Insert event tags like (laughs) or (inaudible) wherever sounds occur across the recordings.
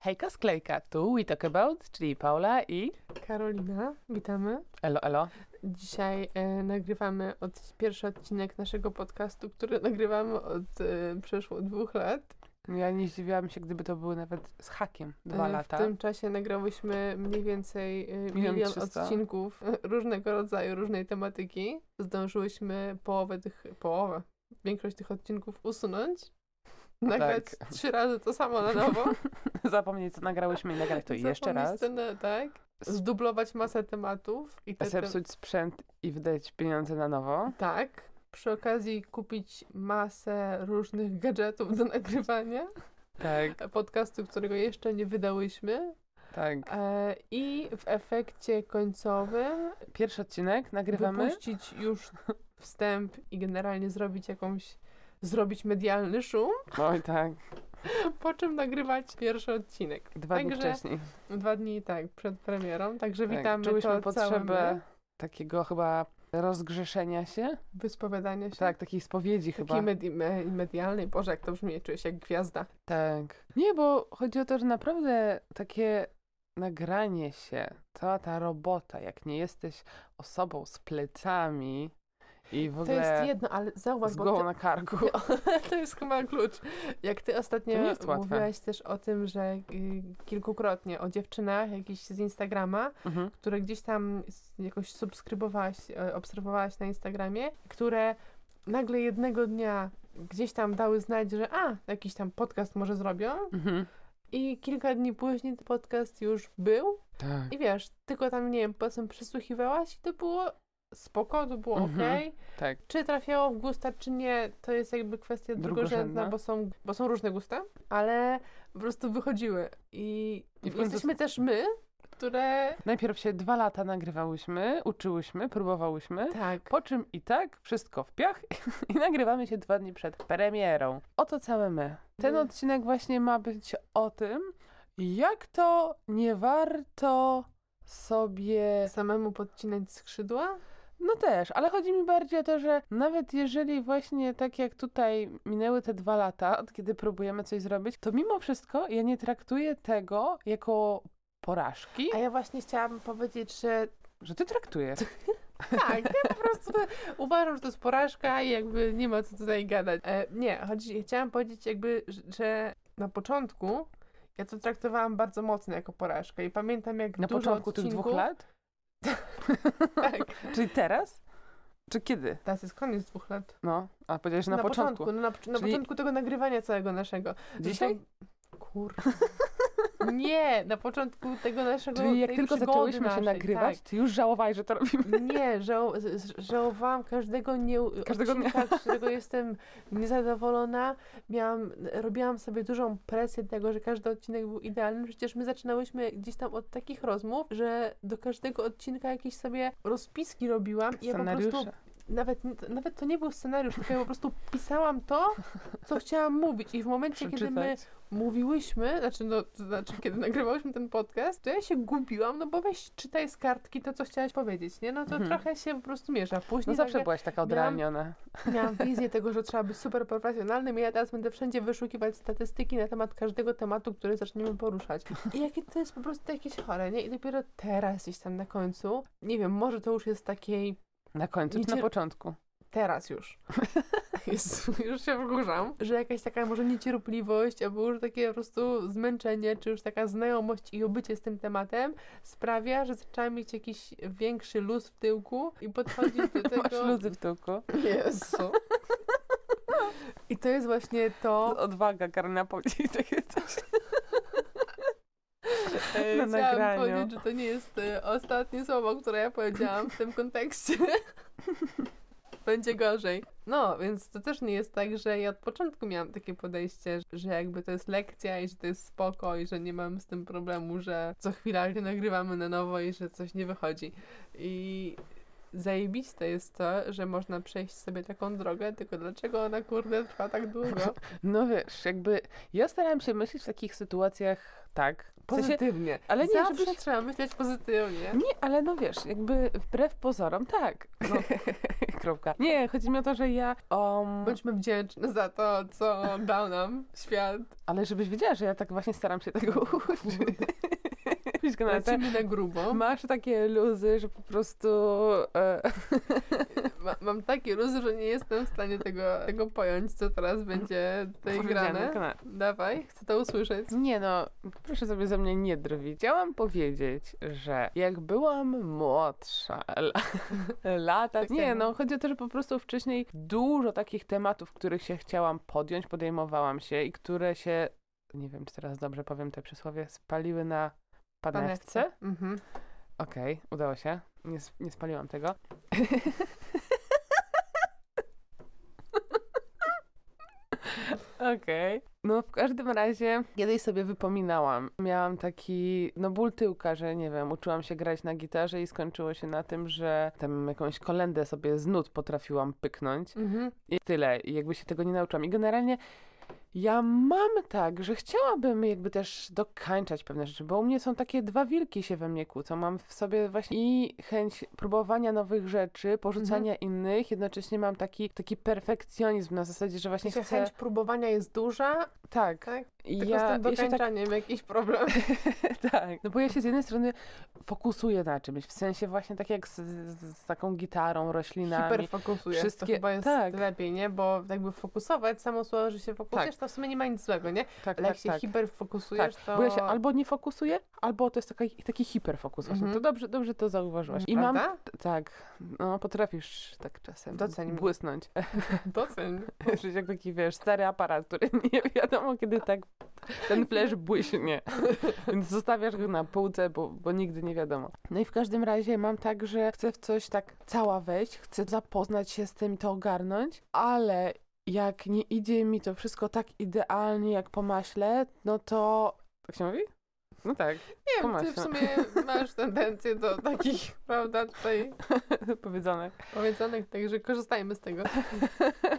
Hejka sklejka, tu We Talk About, czyli Paula i Karolina, witamy. Elo Elo. Dzisiaj e, nagrywamy od, pierwszy odcinek naszego podcastu, który (laughs) nagrywamy od e, przeszło dwóch lat. Ja nie zdziwiłam się, gdyby to były nawet z hakiem dwa E, lata. W tym czasie nagrałyśmy mniej więcej e, Milion milion odcinków e, (laughs) różnego rodzaju, różnej tematyki. Zdążyłyśmy połowę tych, połowę, większość tych odcinków usunąć. Nagrać Tak. trzy razy to samo na nowo. (laughs) Zapomnieć, co nagrałyśmy i nagrać to jeszcze raz. Ten, tak. Zdublować masę tematów. I te, te, Zepsuć sprzęt i wydać pieniądze na nowo. Tak. Przy okazji kupić masę różnych gadżetów do nagrywania Tak, (laughs) podcastu, którego jeszcze nie wydałyśmy. tak. E, I w efekcie końcowym Pierwszy odcinek nagrywamy. wypuścić już wstęp i generalnie zrobić jakąś, zrobić medialny szum, Oj tak, (laughs) po czym nagrywać pierwszy odcinek. dwa dni Także wcześniej. Dwa dni, tak, przed premierą. Także Tak, witamy czułyśmy to potrzebę takiego chyba rozgrzeszenia się. wyspowiadania się. Tak, takiej spowiedzi chyba. Takiej medi- me- medialnej. Boże, jak to brzmi, czuję się jak gwiazda. Tak. Nie, bo chodzi o to, że naprawdę takie nagranie się, cała ta robota, jak nie jesteś osobą z plecami i w To ogóle jest jedno, ale zauważ, z głową ty, na karku. (laughs) to jest chyba klucz. Jak ty ostatnio To mówiłaś też o tym, że y, kilkukrotnie o dziewczynach jakichś z Instagrama, Mhm. które gdzieś tam jakoś subskrybowałaś, e, obserwowałaś na Instagramie, które nagle jednego dnia gdzieś tam dały znać, że a, jakiś tam podcast może zrobią Mhm. i kilka dni później ten podcast już był Tak. i wiesz, tylko tam, nie wiem, potem przysłuchiwałaś i to było spoko, to było Mhm. okej. Tak. Czy trafiało w gusta, czy nie, to jest jakby kwestia drugorzędna, bo są, bo są różne gusta, ale po prostu wychodziły. I, I jesteśmy też my, które... Najpierw się dwa lata nagrywałyśmy, uczyłyśmy, próbowałyśmy. Tak. Po czym i tak wszystko w piach (laughs) i nagrywamy się dwa dni przed premierą. Oto całe my. Ten odcinek właśnie ma być o tym, jak to nie warto sobie. Samemu podcinać skrzydła? No też, ale chodzi mi bardziej o to, że nawet jeżeli właśnie tak jak tutaj minęły te dwa lata, od kiedy próbujemy coś zrobić, to mimo wszystko ja nie traktuję tego jako porażki, A ja właśnie chciałam powiedzieć, że że ty traktujesz. (laughs) tak, ja po prostu uważam, że to jest porażka i jakby nie ma co tutaj gadać. E, nie, chodzi, chciałam powiedzieć jakby, że- na początku ja to traktowałam bardzo mocno jako porażkę i pamiętam jak Na początku tych odcinków, dwóch lat? Tak, (laughs) Czyli teraz? Czy kiedy? teraz jest koniec dwóch lat. No, a powiedziałeś, że na, początku. no na, na Czyli- początku tego nagrywania całego naszego. Dzisiaj? Zresztą- Kur... (laughs) Nie, na początku tego naszego Czyli jak tylko zaczęłyśmy się naszej, nagrywać, ty już żałowałeś, że to robimy. Tak. Nie, żał, żałowałam każdego, nie, Każdego odcinka, z którego jestem niezadowolona. Miałam, robiłam sobie dużą presję tego, że każdy odcinek był idealny. Przecież my zaczynałyśmy gdzieś tam od takich rozmów, że do każdego odcinka jakieś sobie rozpiski robiłam i ja po prostu. Nawet, nawet to nie był scenariusz, tylko ja po prostu pisałam to, co chciałam mówić. I w momencie, kiedy my mówiłyśmy, znaczy, no, to znaczy, kiedy nagrywałyśmy ten podcast, to ja się gubiłam, no bo weź czytaj z kartki to, co chciałaś powiedzieć, nie? No to Mhm. trochę się po prostu miesza. Później No zawsze nagle byłaś taka odrealniona. miałam (laughs) wizję tego, że trzeba być super profesjonalnym i ja teraz będę wszędzie wyszukiwać statystyki na temat każdego tematu, który zaczniemy poruszać. I jakie to jest po prostu jakieś chore, nie? I dopiero teraz gdzieś tam na końcu, nie wiem, może to już jest takiej Na końcu, czy na początku? teraz już. (laughs) Jezu, już się wkurzam. Że jakaś taka może niecierpliwość, albo już takie po prostu zmęczenie, czy już taka znajomość i obycie z tym tematem sprawia, że zaczęłam mieć jakiś większy luz w tyłku i podchodzić do (laughs) tego... Masz luzy w tyłku. Jezu. (laughs) I to jest właśnie to... Odwaga, Karolina, powiedzieć takie coś. E, na Chciałam nagraniu. powiedzieć, że to nie jest e, ostatnie słowo, które ja powiedziałam w tym kontekście. (laughs) Będzie gorzej. No, więc to też nie jest tak, że ja od początku miałam takie podejście, że jakby to jest lekcja i że to jest spoko i że nie mam z tym problemu, że co chwila nagrywamy na nowo i że coś nie wychodzi. I zajebiste jest to, że można przejść sobie taką drogę, tylko dlaczego ona kurde trwa tak długo? (laughs) No wiesz, jakby ja starałam się myśleć w takich sytuacjach tak. W sensie, Pozytywnie. ale nie, Zawsze żebyś... trzeba myśleć pozytywnie. Nie, ale no wiesz, jakby wbrew pozorom, tak. No, (laughs) kropka. Nie, chodzi mi o to, że ja... Um, Bądźmy wdzięczni za to, co dał nam świat. ale żebyś wiedziała, że ja tak właśnie staram się tego (laughs) uczyć. Widzisz, na Lecimy na grubo. masz takie luzy, że po prostu... E, (laughs) Ma, mam takie luzy, że nie jestem w stanie tego, tego pojąć, co teraz będzie tutaj powiedziane, grane. Dawaj, chcę to usłyszeć. Nie no, proszę sobie ze mnie nie drwić. Chciałam powiedzieć, że jak byłam młodsza, la, (laughs) lata, Tak, nie tak. no, chodzi o to, że po prostu wcześniej dużo takich tematów, których się chciałam podjąć, podejmowałam się i które się, nie wiem czy teraz dobrze powiem te przysłowie, spaliły na panewce. Mhm. Okej, udało się. Nie, s- nie spaliłam tego. Okej. No w każdym razie kiedyś sobie wypominałam. Miałam taki, no ból tyłka, że nie wiem, uczyłam się grać na gitarze i skończyło się na tym, że tam jakąś kolendę sobie z nut potrafiłam pyknąć. Mhm. I tyle. I jakby się tego nie nauczyłam. I generalnie ja mam tak, że chciałabym jakby też dokańczać pewne rzeczy, bo u mnie są takie dwa wilki się we mnie kłócą. Mam w sobie właśnie i chęć próbowania nowych rzeczy, porzucania innych, jednocześnie mam taki, taki perfekcjonizm na zasadzie, że właśnie chcę... chęć próbowania jest duża, Tak. tak? Tylko z tym ja, ja tak dokańczaniem jakiś problem. (laughs) tak. No bo ja się z jednej strony fokusuję na czymś, w sensie właśnie tak jak z, z, z taką gitarą, roślinami. Hiperfokusujesz. wszystkie- To chyba jest tak. lepiej, nie? Bo jakby fokusować, samo słowo, że się fokusujesz, to w sumie nie ma nic złego, nie? Tak, Ale tak, jak się tak. hiperfokusujesz, Tak, to... bo ja się albo nie fokusuję, albo to jest taki, taki hiperfokus właśnie. Mhm. To dobrze, dobrze to zauważyłaś. I mam, tak, no potrafisz tak czasem Doceń błysnąć. Doceń. (laughs) Jesteś jak taki, wiesz, stary aparat, który (laughs) nie wiadomo kiedy tak ten flash błyśnie. Więc zostawiasz go na półce, bo, bo nigdy nie wiadomo. No i w każdym razie mam tak, że chcę w coś tak cała wejść, chcę zapoznać się z tym i to ogarnąć, ale jak nie idzie mi to wszystko tak idealnie jak po maśle, no to... Tak się mówi? No tak, Nie wiem, ty w sumie masz tendencję do takich, (laughs) prawda, tutaj powiedzone. powiedzonych, także korzystajmy z tego. (laughs)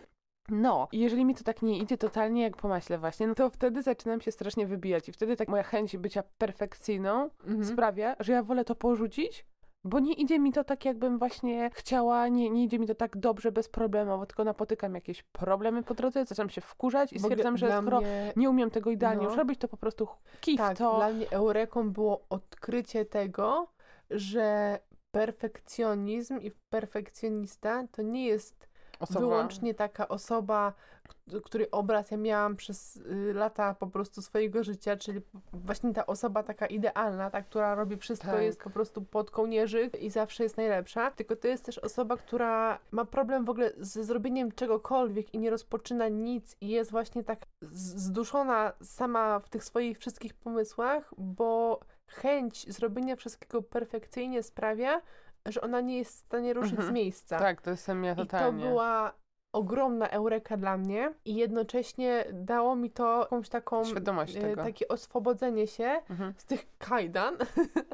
No, i jeżeli mi to tak nie idzie totalnie jak po maśle właśnie, no to wtedy zaczynam się strasznie wybijać i wtedy tak moja chęć bycia perfekcyjną Mhm. sprawia, że ja wolę to porzucić, bo nie idzie mi to tak, jakbym właśnie chciała, nie, nie idzie mi to tak dobrze, bezproblemowo, tylko napotykam jakieś problemy po drodze, zaczynam się wkurzać i stwierdzam, że skoro mnie- nie umiem tego idealnie no. już robić, to po prostu kif Tak, to... dla mnie eureką było odkrycie tego, że perfekcjonizm i perfekcjonista to nie jest Osoba- wyłącznie taka osoba, k- której obraz ja miałam przez y, lata po prostu swojego życia, czyli właśnie ta osoba taka idealna, ta, która robi wszystko, Tak. jest po prostu pod kołnierzyk i zawsze jest najlepsza, tylko to jest też osoba, która ma problem w ogóle ze zrobieniem czegokolwiek i nie rozpoczyna nic i jest właśnie tak zduszona sama w tych swoich wszystkich pomysłach, bo chęć zrobienia wszystkiego perfekcyjnie sprawia, że ona nie jest w stanie ruszyć Mhm. z miejsca. Tak, to jestem ja I to totalnie. była ogromna eureka dla mnie i jednocześnie dało mi to jakąś taką Świadomość e, tego. takie oswobodzenie się Mhm. z tych kajdan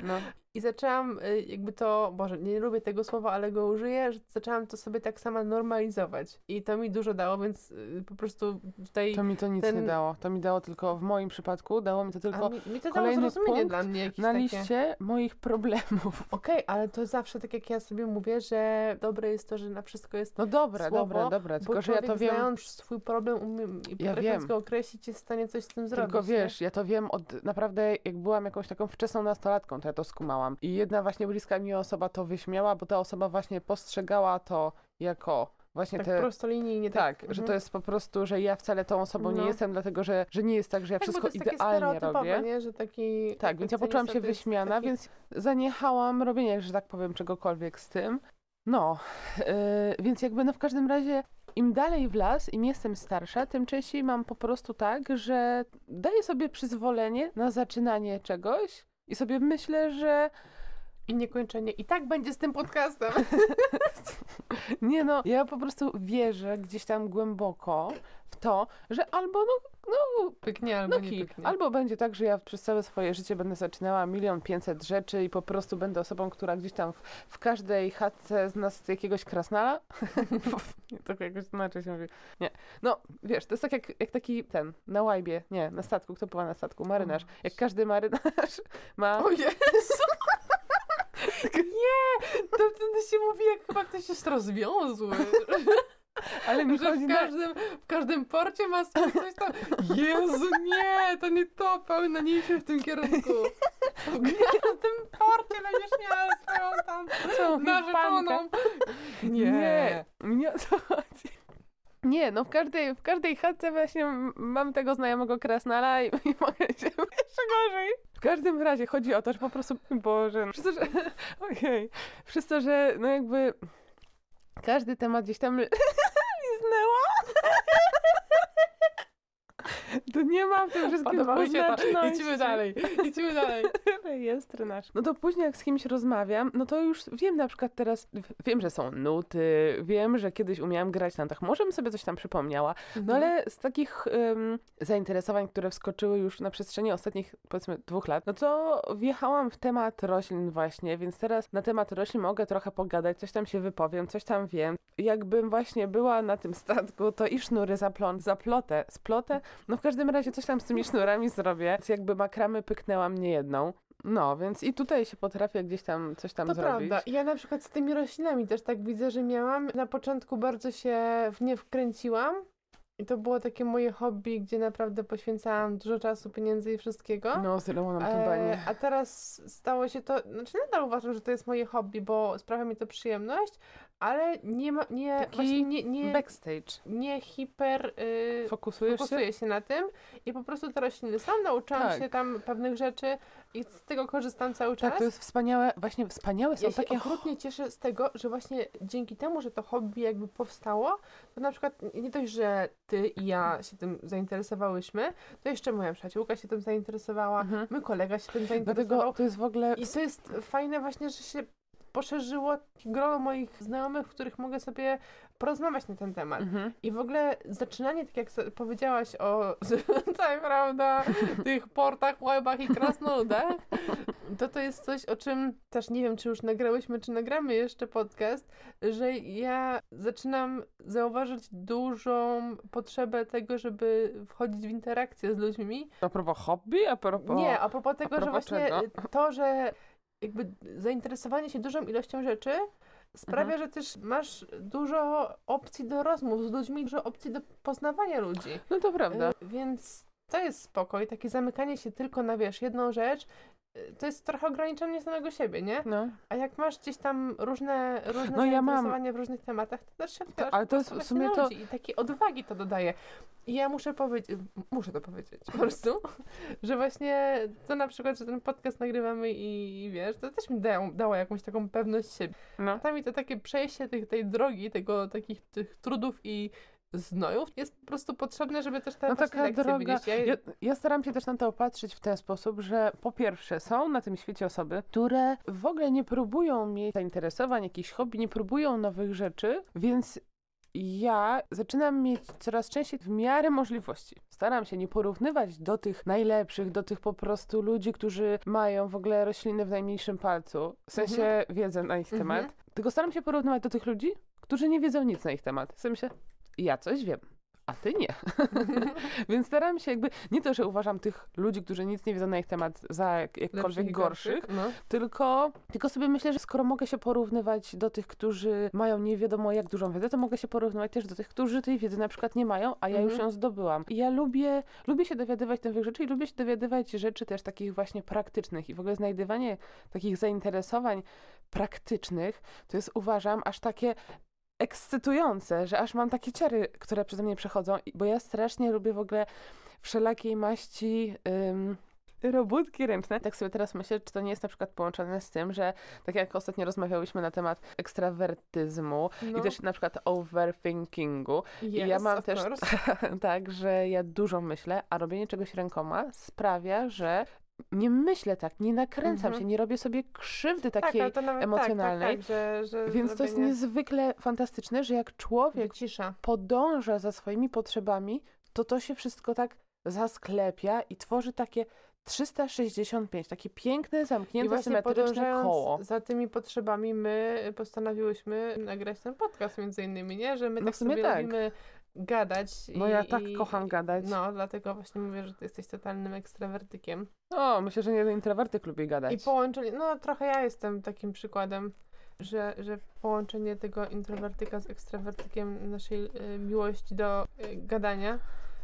No. (laughs) i zaczęłam e, jakby to, Boże, nie lubię tego słowa, ale go użyję, że zaczęłam to sobie tak sama normalizować i to mi dużo dało, więc e, po prostu tutaj To mi to nic ten- nie dało. To mi dało tylko, w moim przypadku, dało mi to tylko a mi, mi to kolejny punkt dla mnie na takie. liście moich problemów. (laughs) Okej, ale to zawsze tak jak ja sobie mówię, że dobre jest to, że na wszystko jest No dobra, Słowo, dobra, dobra, tylko że ja to wiem, znając swój problem umiem, i Ja wiem. go określić, jest w stanie coś z tym zrobić. tylko nie? wiesz, ja to wiem od naprawdę, jak byłam jakąś taką wczesną nastolatką, to ja to skumałam. I jedna właśnie bliska mi osoba to wyśmiała, bo ta osoba właśnie postrzegała to jako właśnie Tak te... prostolinijnie. Tak, Tak, że mhm. to jest po prostu, że ja wcale tą osobą nie No. jestem, dlatego że, że nie jest tak, że ja Tak, wszystko to jest takie idealnie robię. nie? Że taki Tak, więc ja poczułam się wyśmiana, taki- więc zaniechałam robienia, że tak powiem, czegokolwiek z tym. No, yy, więc jakby no w każdym razie im dalej w las, im jestem starsza, tym częściej mam po prostu tak, że daję sobie przyzwolenie na zaczynanie czegoś i sobie myślę, że I niekończenie. I tak będzie z tym podcastem. (laughs) Nie no, ja po prostu wierzę gdzieś tam głęboko w to, że albo no, no Pyknie albo no nie kij. pyknie. Albo będzie tak, że ja przez całe swoje życie będę zaczynała milion pięćset rzeczy i po prostu będę osobą, która gdzieś tam w, w każdej chatce z jakiegoś krasnala. (laughs) nie, to jakoś inaczej się mówi. Nie. No, wiesz, to jest tak jak, jak taki ten, na łajbie, nie, na statku, kto pływa na statku? Marynarz. Jak każdy marynarz (laughs) ma... O Jezu! Nie! To wtedy się mówi, jak chyba ktoś jest rozwiązły. (laughs) Ale mi Że w każdym, w każdym porcie ma coś tam. Jezu, nie! To nie to, pełno (laughs) nie w tym kierunku. W każdym porcie będziesz miała swoją tam Całą narzeczoną. Nie, nie to chodzi. Nie, no w każdej, w każdej chatce właśnie mam tego znajomego krasnala i, i (laughs) mogę się jeszcze gorzej. W każdym razie chodzi o to, że po prostu, Boże, przez to, że, ojej, przez to, że no jakby każdy temat gdzieś tam (laughs) liznęła. (laughs) To nie mam w tym wszystkim Podoba mi się to. dwuznaczności. Idźmy dalej, idźmy dalej. (laughs) Rejestr nasz. No to później jak z kimś rozmawiam, no to już wiem na przykład teraz, wiem, że są nuty, wiem, że kiedyś umiałam grać na nutach, może bym sobie coś tam przypomniała, no ale z takich em, zainteresowań, które wskoczyły już na przestrzeni ostatnich powiedzmy dwóch lat, no to wjechałam w temat roślin właśnie, więc teraz na temat roślin mogę trochę pogadać, coś tam się wypowiem, coś tam wiem. Jakbym właśnie była na tym statku, to i sznury zaplą, zaplotę, splotę, no w każdym razie coś tam z tymi sznurami zrobię, więc jakby makramy pyknęłam nie jedną. No, więc i tutaj się potrafię gdzieś tam coś tam To zrobić. prawda. Ja na przykład z tymi roślinami też tak widzę, że miałam. Na początku bardzo się w nie wkręciłam. I to było takie moje hobby, gdzie naprawdę poświęcałam dużo czasu, pieniędzy i wszystkiego. No, z Iloną to banie. a teraz stało się to, znaczy nadal uważam, że to jest moje hobby, bo sprawia mi to przyjemność, ale nie ma, nie, Taki nie, nie, Backstage. nie hiper y, Fokusujesz się? fokusuję się na tym i po prostu te rośliny są, nauczyłam Tak. się tam pewnych rzeczy i z tego korzystam cały czas. Tak, to jest wspaniałe, właśnie wspaniałe są Ja się takie... okrutnie cieszę z tego, że właśnie dzięki temu, że to hobby jakby powstało, to na przykład nie dość, że ty i ja się tym zainteresowałyśmy, to jeszcze moja przyjaciółka się tym zainteresowała, Mhm. mój kolega się tym zainteresował. Dlatego to jest w ogóle... I to jest fajne właśnie, że się poszerzyło grono moich znajomych, w których mogę sobie porozmawiać na ten temat. Mhm. I w ogóle zaczynanie, tak jak powiedziałaś o, (laughs) tak prawda, tych portach, łebach i krasnoludach, to to jest coś, o czym też nie wiem, czy już nagrałyśmy, czy nagramy jeszcze podcast, że ja zaczynam zauważyć dużą potrzebę tego, żeby wchodzić w interakcję z ludźmi. A propos hobby? A propos... Nie, a propos tego, że propos właśnie czego? to, że jakby zainteresowanie się dużą ilością rzeczy sprawia, Mhm. że też masz dużo opcji do rozmów z ludźmi, dużo opcji do poznawania ludzi. No to prawda. Y, Więc to jest spokój. Takie zamykanie się tylko na, wiesz, jedną rzecz, to jest trochę ograniczenie samego siebie, nie? No. A jak masz gdzieś tam różne, różne No ja mam- w różnych tematach, to też się otwierasz ale to jest w sumie to- I takiej odwagi to dodaje. I ja muszę powiedzieć, muszę to powiedzieć po prostu, (laughs) że właśnie to na przykład, że ten podcast nagrywamy i, i wiesz, to też mi dało, dało jakąś taką pewność siebie. No. A tam to takie przejście tych, tej drogi, tego, takich tych trudów i znojów jest po prostu potrzebne, żeby też te No taka droga. Ja, Ja, ja staram się też na to patrzeć w ten sposób, że po pierwsze są na tym świecie osoby, które w ogóle nie próbują mieć zainteresowań, jakichś hobby, nie próbują nowych rzeczy, więc ja zaczynam mieć coraz częściej w miarę możliwości. Staram się nie porównywać do tych najlepszych, do tych po prostu ludzi, którzy mają w ogóle rośliny w najmniejszym palcu, w sensie wiedzę na ich Mhm. temat, tylko staram się porównywać do tych ludzi, którzy nie wiedzą nic na ich temat. W sensie, ja coś wiem, a ty nie. (laughs) (laughs) Więc staram się jakby, nie to, że uważam tych ludzi, którzy nic nie wiedzą na ich temat za jak, jakkolwiek lepszych i gorszych, No. tylko, tylko sobie myślę, że skoro mogę się porównywać do tych, którzy mają nie wiadomo jak dużą wiedzę, to mogę się porównywać też do tych, którzy tej wiedzy na przykład nie mają, a ja już Mhm. ją zdobyłam. I ja lubię, lubię się dowiadywać nowych rzeczy i lubię się dowiadywać rzeczy też takich właśnie praktycznych i w ogóle znajdywanie takich zainteresowań praktycznych, to jest uważam aż takie ekscytujące, że aż mam takie ciary, które przeze mnie przechodzą, i- bo ja strasznie lubię w ogóle wszelakiej maści ym, robótki ręczne. Tak sobie teraz myślę, czy to nie jest na przykład połączone z tym, że tak jak ostatnio rozmawiałyśmy na temat ekstrawertyzmu No. i też na przykład overthinkingu, yes, ja mam też (laughs) tak, że ja dużo myślę, a robienie czegoś rękoma sprawia, że nie myślę tak, nie nakręcam Mhm. się, nie robię sobie krzywdy tak, takiej to nawet emocjonalnej. Tak, tak, tak, że, że Więc to jest niezwykle fantastyczne, że jak człowiek wycisza. podąża za swoimi potrzebami, to to się wszystko tak zasklepia i tworzy takie 365, takie piękne, zamknięte, symetryczne koło. za tymi potrzebami my postanowiłyśmy nagrać ten podcast między innymi, nie? Że my No tak sobie tak. lubimy gadać. No i, ja tak i, kocham gadać. No, dlatego właśnie mówię, że ty jesteś totalnym ekstrawertykiem. O, myślę, że nie introwertyk lubi gadać. I połączenie, no trochę ja jestem takim przykładem, że, że połączenie tego introwertyka z ekstrawertykiem naszej y, miłości do y, gadania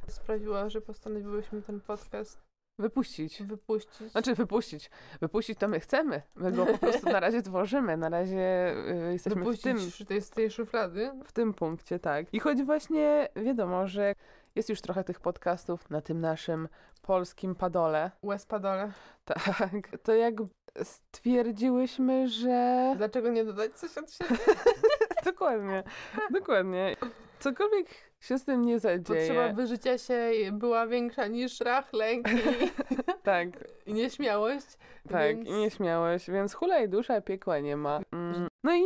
sprawiło, że postanowiłyśmy ten podcast Wypuścić. wypuścić. Znaczy wypuścić. Wypuścić to my chcemy. My go po prostu na razie tworzymy. Na razie y, jesteśmy w wypuścić tym, z tej, z tej szuflady. w tym punkcie, tak. I choć właśnie wiadomo, że jest już trochę tych podcastów na tym naszym polskim padole, Łez padole. tak, to jak stwierdziłyśmy, że... Dlaczego nie dodać coś od siebie? (laughs) dokładnie, dokładnie. Cokolwiek się z tym nie zadzieje. Potrzeba wyżycia się była większa niż strach, lęk i, (laughs) Tak, i nieśmiałość. tak, więc... i nieśmiałość, więc hulaj dusza, piekła nie ma. Mm. No i,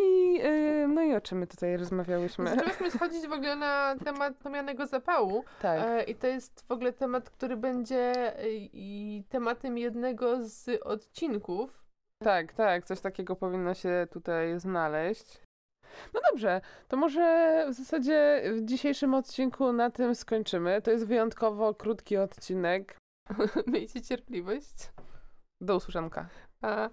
y, no i o czym my tutaj rozmawiałyśmy? Zaczęłyśmy schodzić w ogóle na temat pomianego zapału. Tak, E, I to jest w ogóle temat, który będzie e, i tematem jednego z odcinków. tak, tak, coś takiego powinno się tutaj znaleźć. No dobrze, to może w zasadzie w dzisiejszym odcinku na tym skończymy. To jest wyjątkowo krótki odcinek. (laughs) Miejcie cierpliwość. Do usłyszonka. A